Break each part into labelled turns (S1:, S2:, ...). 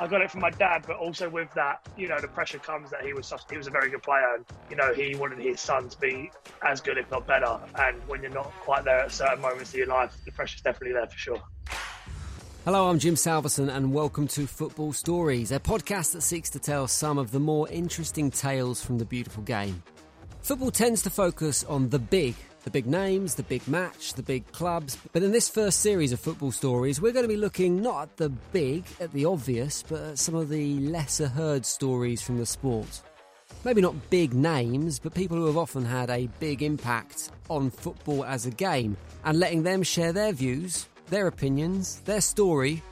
S1: I got it from my dad, but also with that, you know, the pressure comes that he was such, he was a very good player, and you know, he wanted his son to be as good, if not better. And when you're not quite there at certain moments of your life, the pressure's definitely there for sure.
S2: Hello, I'm Jim Salverson, and welcome to Football Stories, a podcast that seeks to tell some of the more interesting tales from the beautiful game. Football tends to focus on the big, the big names, the big match, the big clubs. But in this first series of football stories, we're going to be looking not at the big, at the obvious, but at some of the lesser heard stories from the sport. Maybe not big names, but people who have often had a big impact on football as a game, and letting them share their views, their opinions, their story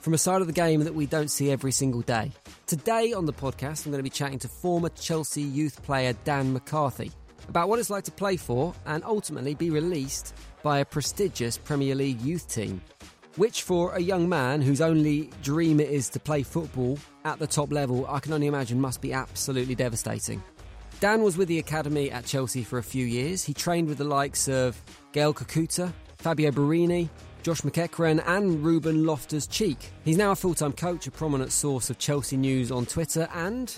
S2: from a side of the game that we don't see every single day. Today on the podcast, I'm going to be chatting to former Chelsea youth player Dan McCarthy about what it's like to play for and ultimately be released by a prestigious Premier League youth team. Which, for a young man whose only dream it is to play football at the top level, I can only imagine must be absolutely devastating. Dan was with the academy at Chelsea for a few years. He trained with the likes of Gael Kakuta, Fabio Borini, Josh McEachran, and Ruben Loftus Cheek. He's now a full time coach, a prominent source of Chelsea news on Twitter, and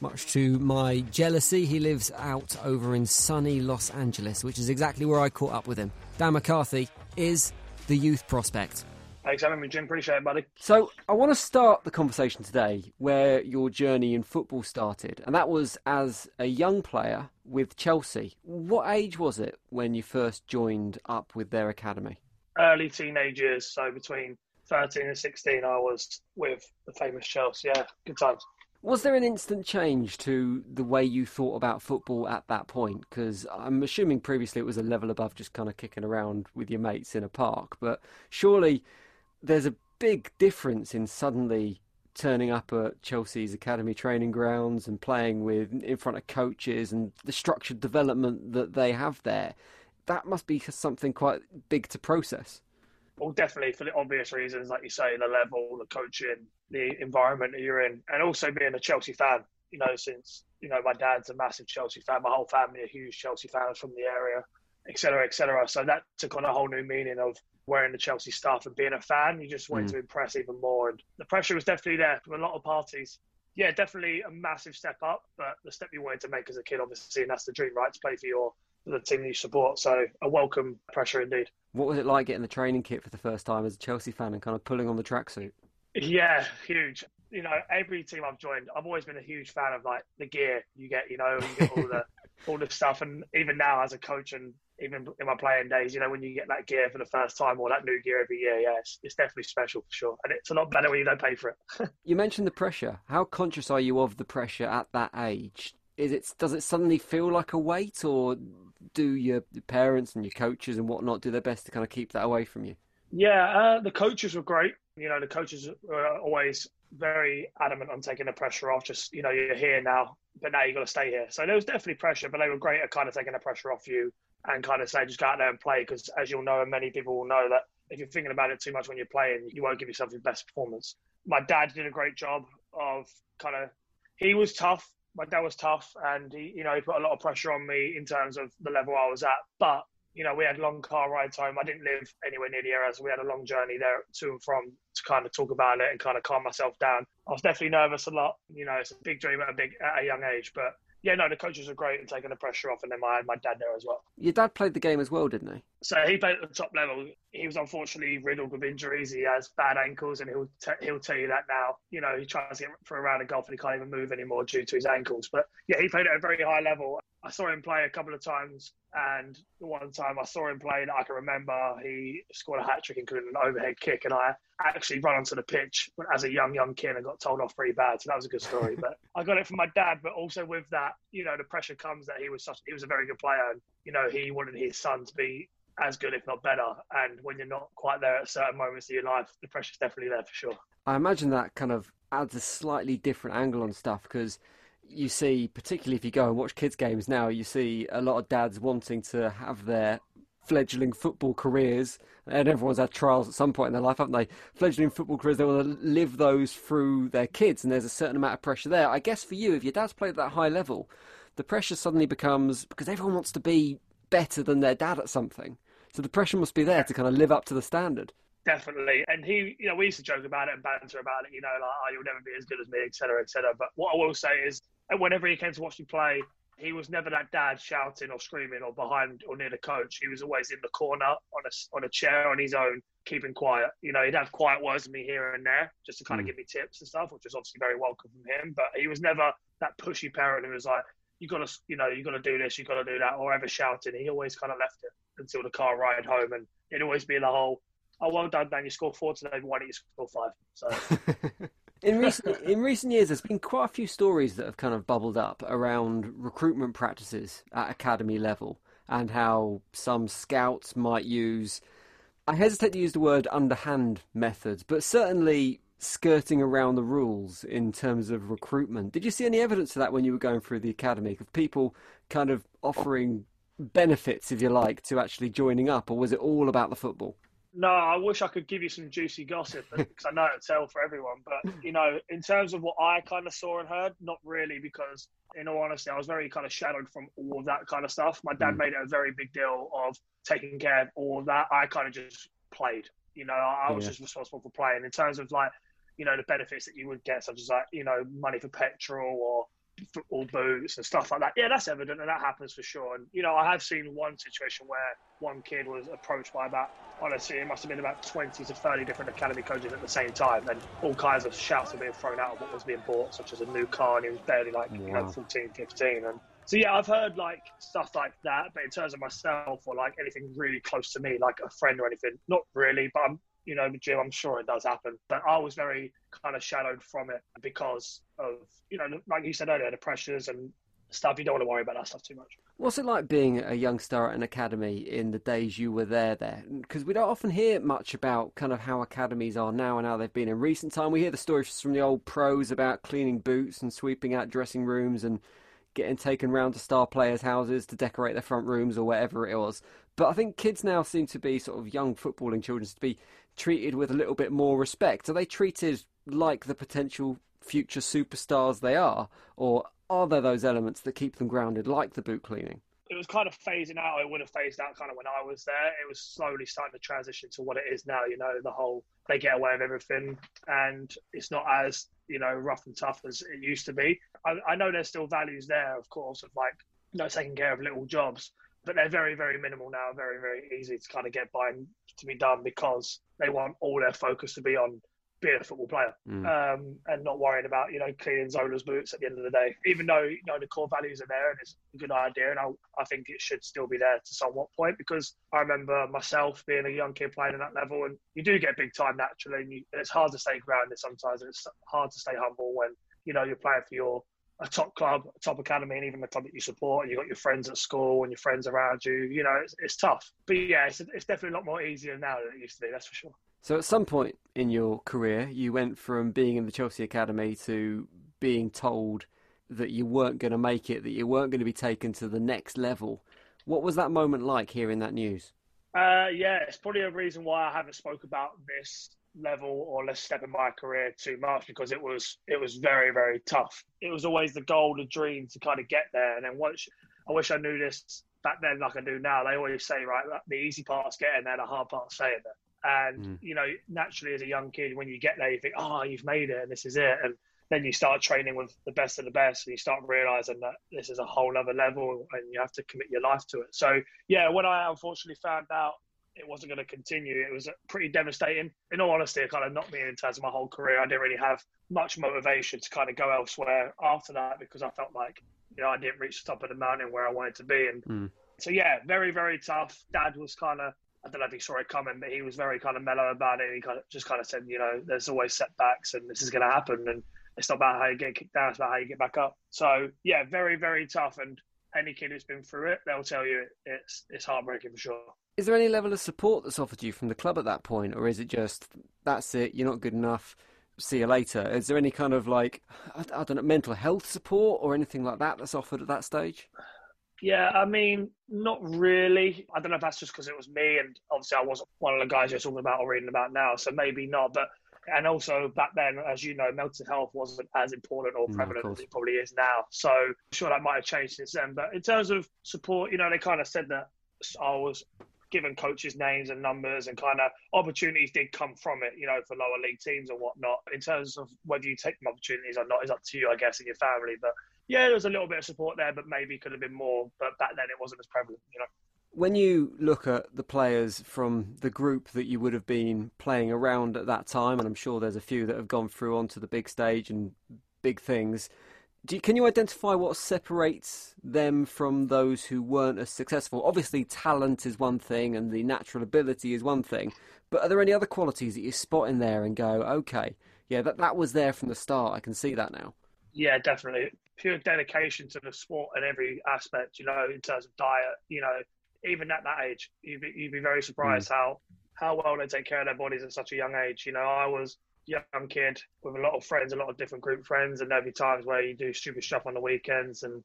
S2: much to my jealousy, he lives out over in sunny Los Angeles, which is exactly where I caught up with him. Dan McCarthy is the youth prospect.
S1: Thanks for having me, Jim. Appreciate it, buddy.
S2: So, I want to start the conversation today where your journey in football started, and that was as a young player with Chelsea. What age was it when you first joined up with their academy?
S1: Early teenage years, so between 13 and 16, I was with the famous Chelsea. Yeah, good times.
S2: Was there an instant change to the way you thought about football at that point? Because I'm assuming previously it was a level above just kind of kicking around with your mates in a park, but surely there's a big difference in suddenly turning up at Chelsea's academy training grounds and playing with in front of coaches and the structured development that they have there. That must be something quite big to process.
S1: Well, definitely for the obvious reasons, like you say, the level, the coaching, the environment that you're in, and also being a Chelsea fan. You know, since you know my dad's a massive Chelsea fan, my whole family are huge Chelsea fans from the area, etc., etc. So that took on a whole new meaning of wearing the Chelsea stuff and being a fan. You just wanted mm. to impress even more, and the pressure was definitely there from a lot of parties. Yeah, definitely a massive step up, but the step you wanted to make as a kid, obviously, and that's the dream, right? To play for your the team you support. So a welcome pressure indeed.
S2: What was it like getting the training kit for the first time as a Chelsea fan and kind of pulling on the tracksuit?
S1: Yeah, huge. You know, every team I've joined, I've always been a huge fan of like the gear you get. You know, you get all the all the stuff, and even now as a coach and even in my playing days, you know, when you get that gear for the first time or that new gear every year, yeah, it's, it's definitely special for sure. And it's a lot better when you don't pay for it.
S2: you mentioned the pressure. How conscious are you of the pressure at that age? Is it does it suddenly feel like a weight, or do your parents and your coaches and whatnot do their best to kind of keep that away from you?
S1: Yeah, uh, the coaches were great. You know, the coaches were always very adamant on taking the pressure off. Just you know, you're here now, but now you've got to stay here. So there was definitely pressure, but they were great at kind of taking the pressure off you and kind of say just go out there and play. Because as you'll know, and many people will know that if you're thinking about it too much when you're playing, you won't give yourself your best performance. My dad did a great job of kind of. He was tough. My dad was tough, and he, you know, he put a lot of pressure on me in terms of the level I was at. But you know, we had long car rides home. I didn't live anywhere near the area, so we had a long journey there to and from to kind of talk about it and kind of calm myself down. I was definitely nervous a lot. You know, it's a big dream at a big at a young age, but yeah, no, the coaches were great and taking the pressure off, and then my my dad there as well.
S2: Your dad played the game as well, didn't he?
S1: So he played at the top level. He was unfortunately riddled with injuries. He has bad ankles, and he'll t- he'll tell you that now. You know, he tries to get for a round of golf, and he can't even move anymore due to his ankles. But yeah, he played at a very high level. I saw him play a couple of times, and the one time I saw him play that I can remember, he scored a hat trick, including an overhead kick, and I actually ran onto the pitch as a young, young kid and got told off pretty bad. So that was a good story. but I got it from my dad, but also with that, you know, the pressure comes that he was such, he was a very good player, and you know, he wanted his son to be as good, if not better. And when you're not quite there at certain moments of your life, the pressure's definitely there for sure.
S2: I imagine that kind of adds a slightly different angle on stuff because you see, particularly if you go and watch kids' games now, you see a lot of dads wanting to have their fledgling football careers, and everyone's had trials at some point in their life, haven't they? Fledgling football careers, they want to live those through their kids, and there's a certain amount of pressure there. I guess for you, if your dad's played at that high level, the pressure suddenly becomes because everyone wants to be better than their dad at something. So the pressure must be there to kind of live up to the standard
S1: definitely. And he, you know, we used to joke about it and banter about it, you know, like, oh, you'll never be as good as me, etc., etc. But what I will say is, whenever he came to watch me play, he was never that dad shouting or screaming or behind or near the coach. He was always in the corner on a, on a chair on his own, keeping quiet. You know, he'd have quiet words with me here and there just to kind of mm. give me tips and stuff, which was obviously very welcome from him. But he was never that pushy parent who was like, you got to, you know, you got to do this, you got to do that, or ever shouting. He always kind of left it until the car ride home, and it'd always be the whole, "Oh, well done, Dan. You scored four today. Why didn't you score five? So.
S2: in recent in recent years, there's been quite a few stories that have kind of bubbled up around recruitment practices at academy level, and how some scouts might use. I hesitate to use the word underhand methods, but certainly skirting around the rules in terms of recruitment. Did you see any evidence of that when you were going through the academy of people kind of offering benefits, if you like, to actually joining up, or was it all about the football?
S1: No, I wish I could give you some juicy gossip because I know it's hell for everyone. But you know, in terms of what I kind of saw and heard, not really, because in all honesty, I was very kind of shadowed from all of that kind of stuff. My dad mm. made it a very big deal of taking care of all of that. I kind of just played. You know, I, was yeah. just responsible for playing. In terms of like you know the benefits that you would get, such as like you know money for petrol or football boots and stuff like that. Yeah, that's evident, and that happens for sure. And you know, I have seen one situation where one kid was approached by about honestly, it must have been about twenty to thirty different academy coaches at the same time, and all kinds of shouts were being thrown out of what was being bought, such as a new car, and he was barely like wow. you know 14, 15. and. So yeah, I've heard like stuff like that, but in terms of myself or like anything really close to me, like a friend or anything, not really. But I'm you know, Jim, I'm sure it does happen. But I was very kind of shadowed from it because of, you know, like you said earlier, the pressures and stuff. You don't want to worry about that stuff too much.
S2: What's it like being a young star at an academy in the days you were there? There, because we don't often hear much about kind of how academies are now and how they've been in recent time. We hear the stories from the old pros about cleaning boots and sweeping out dressing rooms and getting taken round to star players' houses to decorate their front rooms or whatever it was. But I think kids now seem to be sort of young footballing children to be treated with a little bit more respect? Are they treated like the potential future superstars they are, or are there those elements that keep them grounded, like the boot cleaning?
S1: It was kind of phasing out. It would have phased out kind of when I was there. It was slowly starting to transition to what it is now. You know, the whole they get away with everything, and it's not as you know rough and tough as it used to be. I, I know there's still values there, of course, of like you know taking care of little jobs, but they're very very minimal now. Very very easy to kind of get by and to be done because they want all their focus to be on being a football player mm. um, and not worrying about you know cleaning Zola's boots at the end of the day. Even though you know the core values are there and it's a good idea, and I, I think it should still be there to somewhat point because I remember myself being a young kid playing at that level, and you do get big time naturally, and, you, and it's hard to stay grounded sometimes, and it's hard to stay humble when you know you're playing for your a top club, a top academy, and even the club that you support, and you've got your friends at school and your friends around you. You know, it's, it's tough. But yeah, it's, it's definitely a lot more easier now than it used to be, that's for sure.
S2: So at some point in your career, you went from being in the Chelsea Academy to being told that you weren't going to make it, that you weren't going to be taken to the next level. What was that moment like hearing that news?
S1: Uh, yeah, it's probably a reason why I haven't spoke about this level or let's step in my career too much because it was it was very very tough. It was always the goal, the dream to kind of get there. And then once I wish I knew this back then like I do now. They always say right, the easy part's getting there, the hard part's staying there. And mm. you know, naturally as a young kid, when you get there, you think, oh, you've made it, and this is it. And then you start training with the best of the best, and you start realizing that this is a whole other level, and you have to commit your life to it. So yeah, when I unfortunately found out it wasn't going to continue. It was pretty devastating. In all honesty, it kind of knocked me in terms of my whole career. I didn't really have much motivation to kind of go elsewhere after that because I felt like, you know, I didn't reach the top of the mountain where I wanted to be. And mm. so, yeah, very, very tough. Dad was kind of, I don't know if he saw it coming, but he was very kind of mellow about it. He kind of just kind of said, you know, there's always setbacks and this is going to happen. And it's not about how you get kicked down, it's about how you get back up. So, yeah, very, very tough. And any kid who's been through it, they'll tell you it's it's heartbreaking for sure.
S2: Is there any level of support that's offered you from the club at that point, or is it just that's it, you're not good enough, see you later? Is there any kind of like I, I don't know mental health support or anything like that that's offered at that stage?
S1: Yeah, I mean, not really. I don't know if that's just because it was me, and obviously I wasn't one of the guys you're talking about or reading about now, so maybe not. But and also back then, as you know, mental health wasn't as important or mm, prevalent as it probably is now. So I'm sure that might have changed since then. But in terms of support, you know, they kind of said that I was given coaches names and numbers and kind of opportunities did come from it, you know, for lower league teams and whatnot. In terms of whether you take them opportunities or not is up to you, I guess, and your family. But yeah, there was a little bit of support there, but maybe could have been more. But back then it wasn't as prevalent, you know.
S2: When you look at the players from the group that you would have been playing around at that time, and I'm sure there's a few that have gone through onto the big stage and big things, you, can you identify what separates them from those who weren't as successful? Obviously, talent is one thing and the natural ability is one thing, but are there any other qualities that you spot in there and go, okay, yeah, that, that was there from the start. I can see that now.
S1: Yeah, definitely. Pure dedication to the sport in every aspect, you know, in terms of diet, you know, even at that age, you'd be, you'd be very surprised mm. how, how well they take care of their bodies at such a young age. You know, I was young kid with a lot of friends, a lot of different group friends, and there'd be times where you do stupid stuff on the weekends, and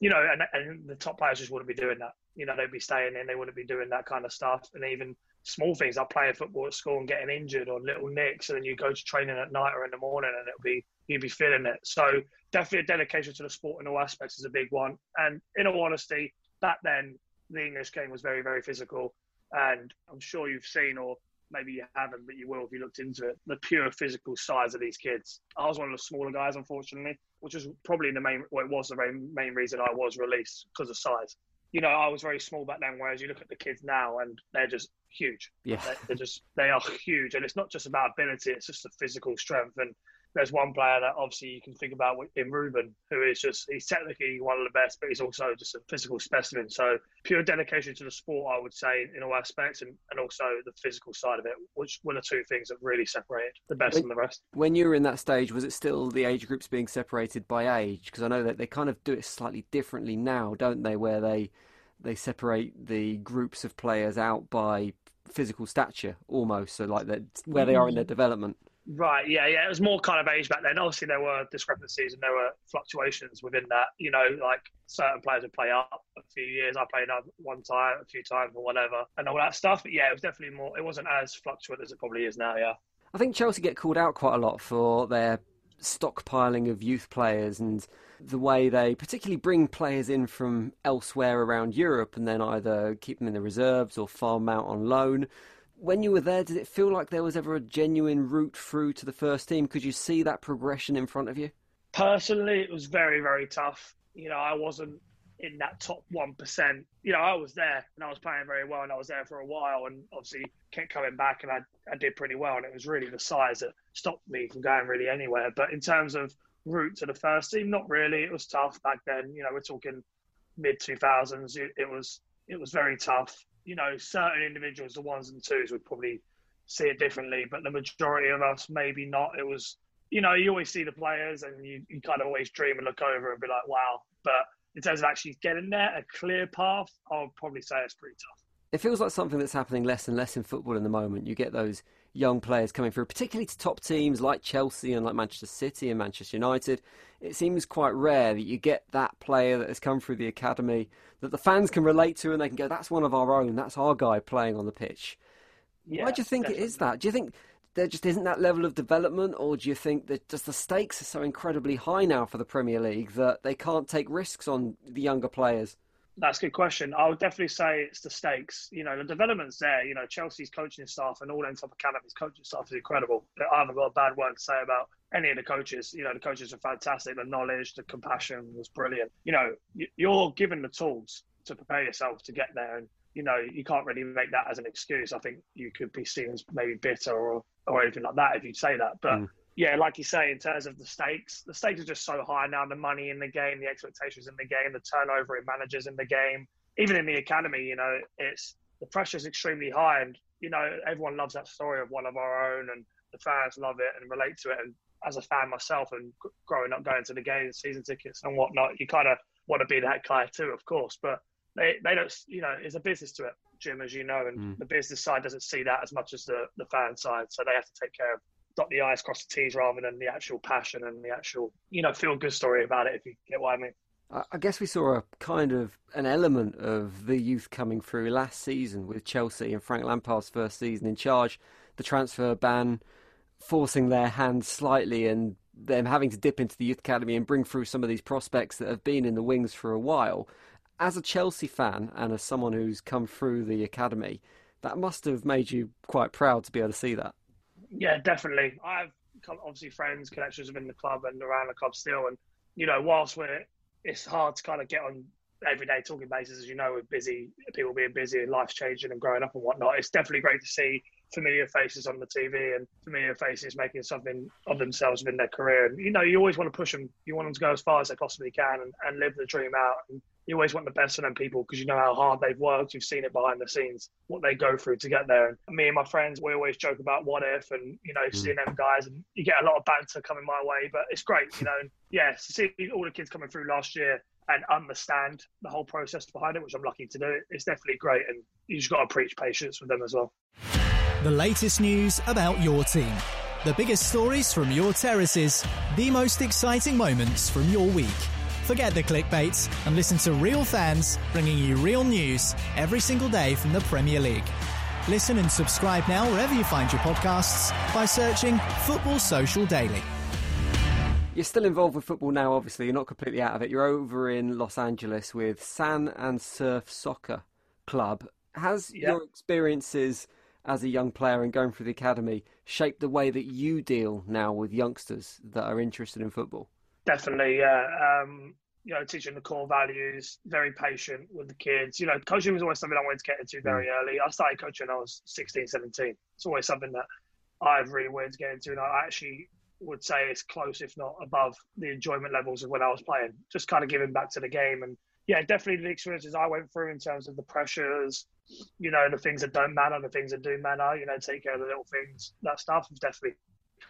S1: you know, and, and the top players just wouldn't be doing that. You know, they'd be staying in, they wouldn't be doing that kind of stuff, and even small things like playing football at school and getting injured or little nicks, and then you go to training at night or in the morning, and it'll be you'd be feeling it. So definitely a dedication to the sport in all aspects is a big one. And in all honesty, back then the English game was very, very physical. And I'm sure you've seen or maybe you haven't, but you will if you looked into it. The pure physical size of these kids. I was one of the smaller guys, unfortunately, which was probably the main. Well, it was the main, main reason I was released because of size. You know, I was very small back then, whereas you look at the kids now and they're just huge.
S2: Yeah,
S1: they're, they're just they are huge, and it's not just about ability; it's just the physical strength and there's one player that obviously you can think about in Ruben, who is just he's technically one of the best, but he's also just a physical specimen. So pure dedication to the sport, I would say, in all aspects, and, and also the physical side of it, which were the two things that really separated the best
S2: when,
S1: from the rest.
S2: When you were in that stage, was it still the age groups being separated by age? Because I know that they kind of do it slightly differently now, don't they? Where they they separate the groups of players out by physical stature almost, so like that where they are in their mm-hmm. development.
S1: Right, yeah, yeah. It was more kind of age back then. Obviously, there were discrepancies and there were fluctuations within that. You know, like certain players would play up a few years. I played up one time, a few times, or whatever, and all that stuff. But yeah, it was definitely more. It wasn't as fluctuant as it probably is now. Yeah.
S2: I think Chelsea get called out quite a lot for their stockpiling of youth players and the way they particularly bring players in from elsewhere around Europe and then either keep them in the reserves or farm out on loan when you were there, did it feel like there was ever a genuine route through to the first team? Could you see that progression in front of you?
S1: Personally, it was very, very tough. You know, I wasn't in that top 1%. You know, I was there and I was playing very well and I was there for a while and obviously kept coming back and I, I did pretty well. And it was really the size that stopped me from going really anywhere. But in terms of route to the first team, not really. It was tough back then. You know, we're talking mid 2000s. It, it was it was very tough you know, certain individuals, the ones and twos, would probably see it differently, but the majority of us maybe not. It was, you know, you always see the players and you, you kind of always dream and look over and be like, wow. But in terms of actually getting there, a clear path, I would probably say it's pretty tough.
S2: It feels like something that's happening less and less in football in the moment. You get those young players coming through, particularly to top teams like Chelsea and like Manchester City and Manchester United. It seems quite rare that you get that player that has come through the academy that the fans can relate to and they can go, that's one of our own, that's our guy playing on the pitch. Yeah, Why do you think definitely. it is that? Do you think there just isn't that level of development, or do you think that just the stakes are so incredibly high now for the Premier League that they can't take risks on the younger players?
S1: That's a good question. I would definitely say it's the stakes. You know, the development's there. You know, Chelsea's coaching staff and all them top academies coaching staff is incredible. I haven't got a bad word to say about any of the coaches. You know, the coaches are fantastic. The knowledge, the compassion was brilliant. You know, you're given the tools to prepare yourself to get there, and you know, you can't really make that as an excuse. I think you could be seen as maybe bitter or or anything like that if you say that, but. Mm yeah, like you say, in terms of the stakes, the stakes are just so high now. The money in the game, the expectations in the game, the turnover in managers in the game, even in the academy, you know, it's the pressure is extremely high, and you know, everyone loves that story of one of our own, and the fans love it and relate to it. And as a fan myself, and growing up going to the games, season tickets and whatnot, you kind of want to be that guy too, of course. But they they don't, you know, it's a business to it, Jim, as you know, and mm. the business side doesn't see that as much as the the fan side, so they have to take care of dot the i's, cross the t's, rather than the actual passion and the actual you know feel good story about it. If you get what I mean.
S2: I guess we saw a kind of an element of the youth coming through last season with Chelsea and Frank Lampard's first season in charge. The transfer ban forcing their hand slightly and them having to dip into the youth academy and bring through some of these prospects that have been in the wings for a while. As a Chelsea fan and as someone who's come through the academy, that must have made you quite proud to be able to see that.
S1: Yeah, definitely. I've obviously friends, connections within the club and around the club still, and you know, whilst we're it's hard to kind of get on everyday talking basis, as you know, with busy people being busy and life's changing and growing up and whatnot. It's definitely great to see familiar faces on the TV and familiar faces making something of themselves within their career. And you know, you always want to push them. You want them to go as far as they possibly can and, and live the dream out. And you always want the best for them people because you know how hard they've worked. You've seen it behind the scenes, what they go through to get there. And me and my friends, we always joke about what if, and you know, mm. seeing them guys, and you get a lot of banter coming my way. But it's great, you know. And yeah, see all the kids coming through last year and understand the whole process behind it, which I'm lucky to do. It's definitely great, and you just got to preach patience with them as well.
S3: The latest news about your team, the biggest stories from your terraces, the most exciting moments from your week. Forget the clickbaits and listen to real fans bringing you real news every single day from the Premier League. Listen and subscribe now wherever you find your podcasts by searching Football Social Daily.
S2: You're still involved with football now, obviously. You're not completely out of it. You're over in Los Angeles with San and Surf Soccer Club. Has yep. your experiences as a young player and going through the academy shaped the way that you deal now with youngsters that are interested in football?
S1: Definitely, yeah. Um, you know, teaching the core values, very patient with the kids. You know, coaching was always something I wanted to get into very mm. early. I started coaching when I was 16, 17. It's always something that I've really wanted to get into. And I actually would say it's close, if not above, the enjoyment levels of when I was playing. Just kind of giving back to the game, and yeah, definitely the experiences I went through in terms of the pressures, you know, the things that don't matter, the things that do matter. You know, take care of the little things. That stuff definitely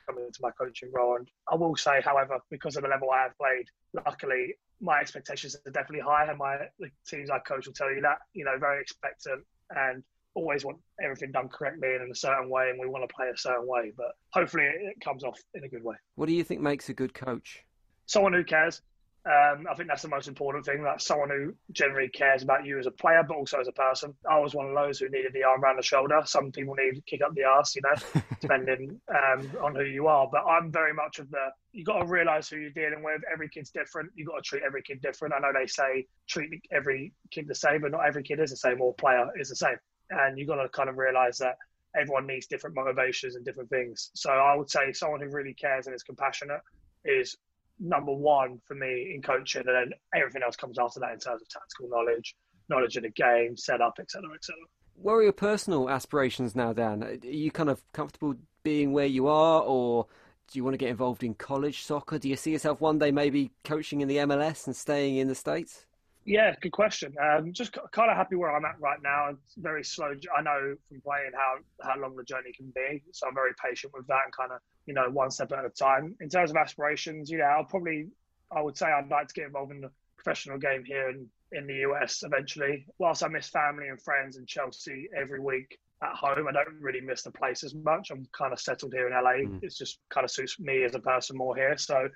S1: come into my coaching role. And I will say, however, because of the level I have played, luckily my expectations are definitely high, and my the teams I coach will tell you that. You know, very expectant and always want everything done correctly and in a certain way, and we want to play a certain way. But hopefully, it comes off in a good way.
S2: What do you think makes a good coach?
S1: Someone who cares. Um, I think that's the most important thing. That someone who generally cares about you as a player, but also as a person. I was one of those who needed the arm around the shoulder. Some people need to kick up the ass, you know, depending um, on who you are. But I'm very much of the. You got to realise who you're dealing with. Every kid's different. You got to treat every kid different. I know they say treat every kid the same, but not every kid is the same, or player is the same and you've got to kind of realize that everyone needs different motivations and different things. So I would say someone who really cares and is compassionate is number one for me in coaching, and then everything else comes after that in terms of tactical knowledge, knowledge of the game, setup, etc., etc.
S2: What are your personal aspirations now, Dan? Are you kind of comfortable being where you are, or do you want to get involved in college soccer? Do you see yourself one day maybe coaching in the MLS and staying in the States?
S1: Yeah, good question. Um, just kind of happy where I'm at right now. It's very slow. I know from playing how how long the journey can be, so I'm very patient with that and kind of you know one step at a time. In terms of aspirations, you know, I'll probably I would say I'd like to get involved in the professional game here in in the US eventually. Whilst I miss family and friends in Chelsea every week at home, I don't really miss the place as much. I'm kind of settled here in LA. Mm. It's just kind of suits me as a person more here. So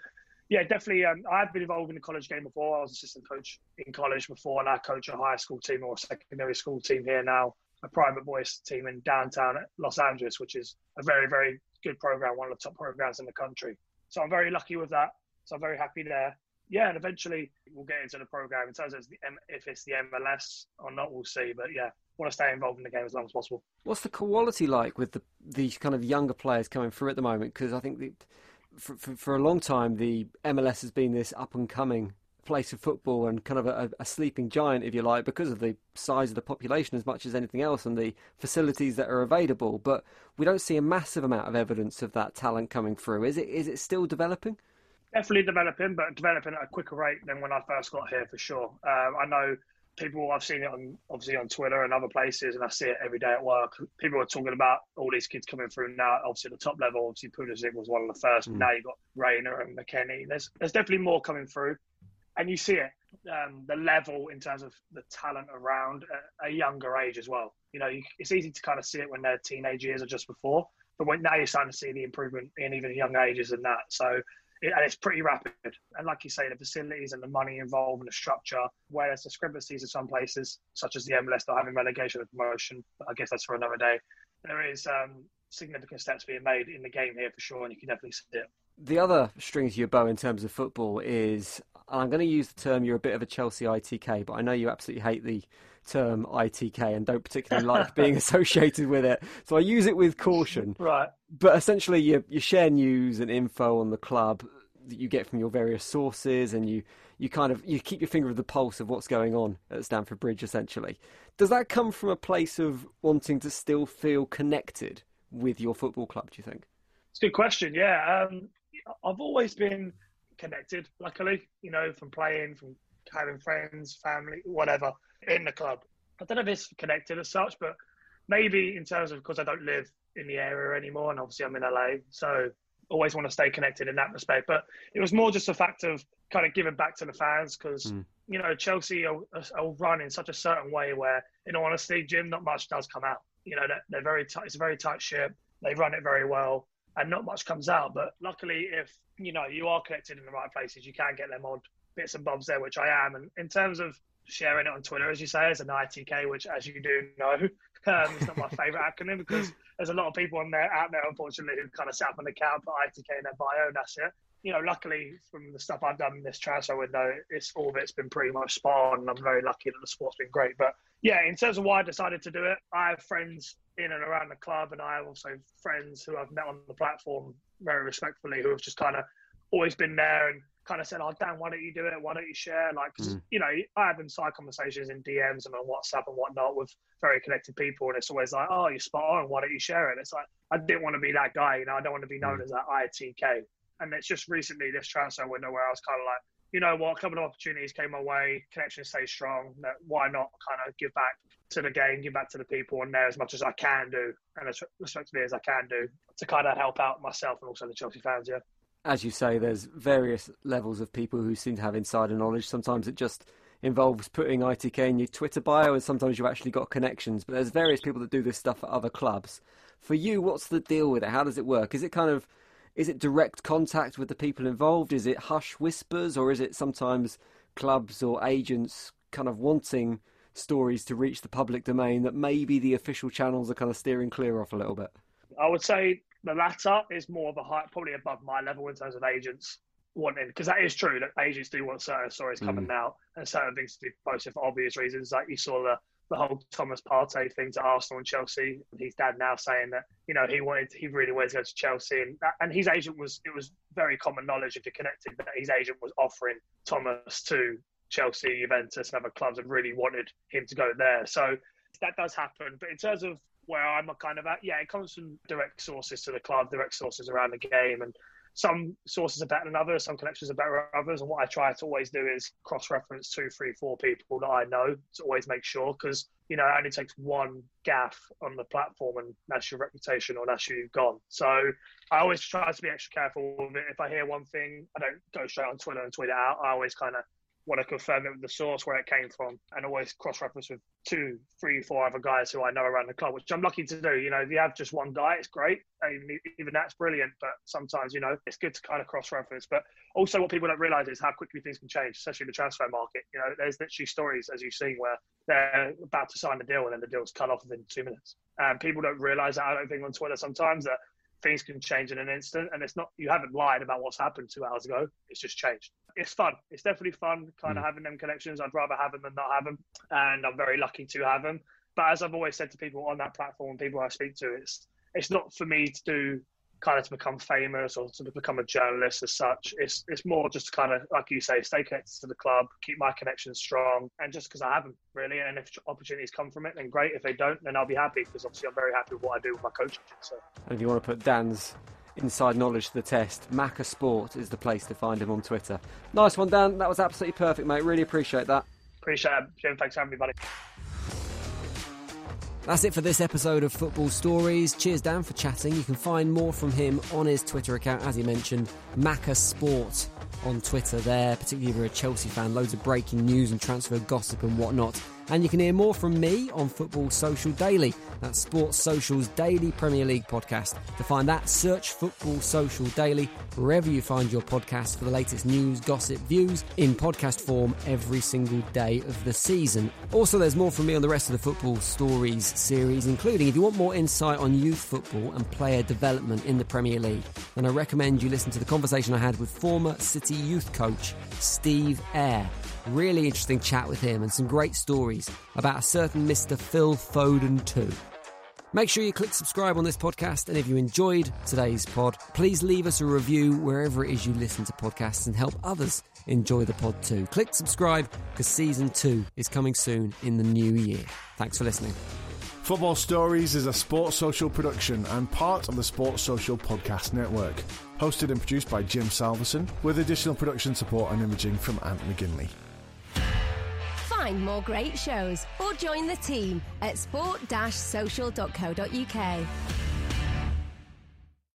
S1: yeah, definitely. Um, I've been involved in the college game before. I was assistant coach in college before, and I coach a high school team or a secondary school team here now, a private boys team in downtown Los Angeles, which is a very, very good program, one of the top programs in the country. So I'm very lucky with that. So I'm very happy there. Yeah, and eventually we'll get into the program in terms of if it's the MLS or not. We'll see. But yeah, want to stay involved in the game as long as possible.
S2: What's the quality like with the these kind of younger players coming through at the moment? Because I think the for, for, for, a long time, the MLS has been this up and coming place of football and kind of a, a, sleeping giant, if you like, because of the size of the population as much as anything else and the facilities that are available. But we don't see a massive amount of evidence of that talent coming through. Is it? Is it still developing?
S1: Definitely developing, but developing at a quicker rate than when I first got here, for sure. Um, I know people I've seen it on obviously on Twitter and other places, and I see it every day at work. People are talking about all these kids coming through now. Obviously, at the top level, obviously Pulisic was one of the first. Mm. Now you have got Reyna and McKennie. There's there's definitely more coming through, and you see it. Um, the level in terms of the talent around a, a younger age as well. You know, you, it's easy to kind of see it when they're teenage years or just before, but when now you're starting to see the improvement in even young ages and that. So and it's pretty rapid. And like you say, the facilities and the money involved and the structure, where there's discrepancies in some places, such as the MLS not having relegation and promotion, I guess that's for another day. There is um, significant steps being made in the game here for sure, and you can definitely see it.
S2: The other string to your bow in terms of football is I'm going to use the term you're a bit of a Chelsea ITK, but I know you absolutely hate the term ITK and don't particularly like being associated with it. So I use it with caution.
S1: Right.
S2: But essentially, you, you share news and info on the club that you get from your various sources and you, you kind of you keep your finger of the pulse of what's going on at Stamford Bridge essentially. Does that come from a place of wanting to still feel connected with your football club, do you think?
S1: It's a good question. Yeah. Um, I've always been connected, luckily, you know, from playing, from having friends, family, whatever in the club. I don't know if it's connected as such, but maybe in terms of because I don't live in the area anymore, and obviously I'm in LA, so always want to stay connected in that respect. But it was more just a fact of kind of giving back to the fans because mm. you know Chelsea are, are, run in such a certain way where, in honesty, Jim, not much does come out. You know, they're, they're very tight. It's a very tight ship. They run it very well, and not much comes out. But luckily, if you know you are connected in the right places, you can get them odd bits and bobs there, which I am. And in terms of sharing it on Twitter, as you say, as an ITK, which, as you do know, um, it's not my favourite acronym because there's a lot of people on there out there, unfortunately, who kind of set up an account, put ITK in their bio, and that's it. You know, luckily from the stuff I've done in this transfer window, it's all of it's been pretty much spot on, and I'm very lucky that the sport's been great. But yeah, in terms of why I decided to do it, I have friends in and around the club, and I have also friends who I've met on the platform very respectfully who have just kind of always been there and kind of said, "Oh, Dan, why don't you do it? Why don't you share?" Like, mm. you know, I have inside conversations in DMs and on WhatsApp and whatnot with very connected people, and it's always like, "Oh, you're spot on. Why don't you share it?" It's like I didn't want to be that guy, you know. I don't want to be known mm. as that ITK. And it's just recently this transfer window where I was kind of like, you know what, a couple of opportunities came my way, connection stayed strong. Why not kind of give back to the game, give back to the people and there as much as I can do, and as respectfully as I can do to kind of help out myself and also the Chelsea fans. Yeah
S2: as you say, there's various levels of people who seem to have insider knowledge. Sometimes it just involves putting ITK in your Twitter bio, and sometimes you've actually got connections. But there's various people that do this stuff at other clubs. For you, what's the deal with it? How does it work? Is it kind of is it direct contact with the people involved? Is it hush whispers, or is it sometimes clubs or agents kind of wanting stories to reach the public domain that maybe the official channels are kind of steering clear off a little bit?
S1: I would say the latter is more of a high, probably above my level in terms of agents wanting, because that is true that agents do want certain stories coming mm. out and certain things to be posted for obvious reasons. Like you saw the the whole Thomas Partey thing to Arsenal and Chelsea. And his dad now saying that you know he wanted, he really wanted to go to Chelsea, and and his agent was it was very common knowledge if you're connected that his agent was offering Thomas to Chelsea, Juventus, and other clubs, and really wanted him to go there. So that does happen. But in terms of where I'm kind of at. Yeah, it comes from direct sources to the club, direct sources around the game, and some sources are better than others, some connections are better than others. And what I try to always do is cross-reference two, three, four people that I know to always make sure, because you know it only takes one gaff on the platform, and that's your reputation, or that's you have gone. So I always try to be extra careful with it. If I hear one thing, I don't go straight on Twitter and tweet it out. I always kind of want to confirm it with the source where it came from and always cross reference with two, three, four other guys who I know around the club, which I'm lucky to do. You know, if you have just one guy, it's great. Even, that's brilliant. But sometimes, you know, it's good to kind of cross reference. But also, what people don't realize is how quickly things can change, especially in the transfer market. You know, there's literally stories, as you've seen, where they're about to sign the deal and then the deal's cut off within two minutes. And people don't realize that, I don't think, on Twitter sometimes that things can change in an instant. And it's not, you haven't lied about what's happened two hours ago. It's just changed. It's fun. It's definitely fun kind of mm. having them connections. I'd rather have them than not have them. And I'm very lucky to have them. But as I've always said to people on that platform, people I speak to, it's, it's not for me to do kind of to become famous or to become a journalist as such. It's it's more just to kind of like you say, stay connected to the club, keep my connections strong, and just because I have them really. And if opportunities come from it, then great. If they don't, then I'll be happy because obviously I'm very happy with what I do with my coaching. So.
S2: And if you want to put Dan's inside knowledge to the test, Macca Sport is the place to find him on Twitter. Nice one, Dan. That was absolutely perfect, mate. Really appreciate that.
S1: Appreciate it, Jim. Thanks for having me, buddy.
S2: That's it for this episode of Football Stories. Cheers, Dan, for chatting. You can find more from him on his Twitter account, as he mentioned, Macca Sport on Twitter there, particularly if you're a Chelsea fan. Loads of breaking news and transfer gossip and whatnot And you can hear more from me on Football Social Daily. That's Sports Social's daily Premier League podcast. To find that, search Football Social Daily wherever you find your podcast for the latest news, gossip, views in podcast form every single day of the season. Also, there's more from me on the rest of the Football Stories series, including if you want more insight on youth football and player development in the Premier League, then I recommend you listen to the conversation I had with former City youth coach Steve Eyre. Really interesting chat with him and some great stories about a certain Mr. Phil Foden too. Make sure you click subscribe on this podcast, and if you enjoyed today's pod, please leave us a review wherever it is you listen to podcasts and help others enjoy the pod too. Click subscribe because season two is coming soon in the new year. Thanks for listening.
S4: Football Stories is a sports social production and part of the Sports Social Podcast Network. Hosted and produced by Jim Salverson, with additional production support and imaging from Ant McGinley.
S5: Find more great shows or join the team at sport-social.co.uk.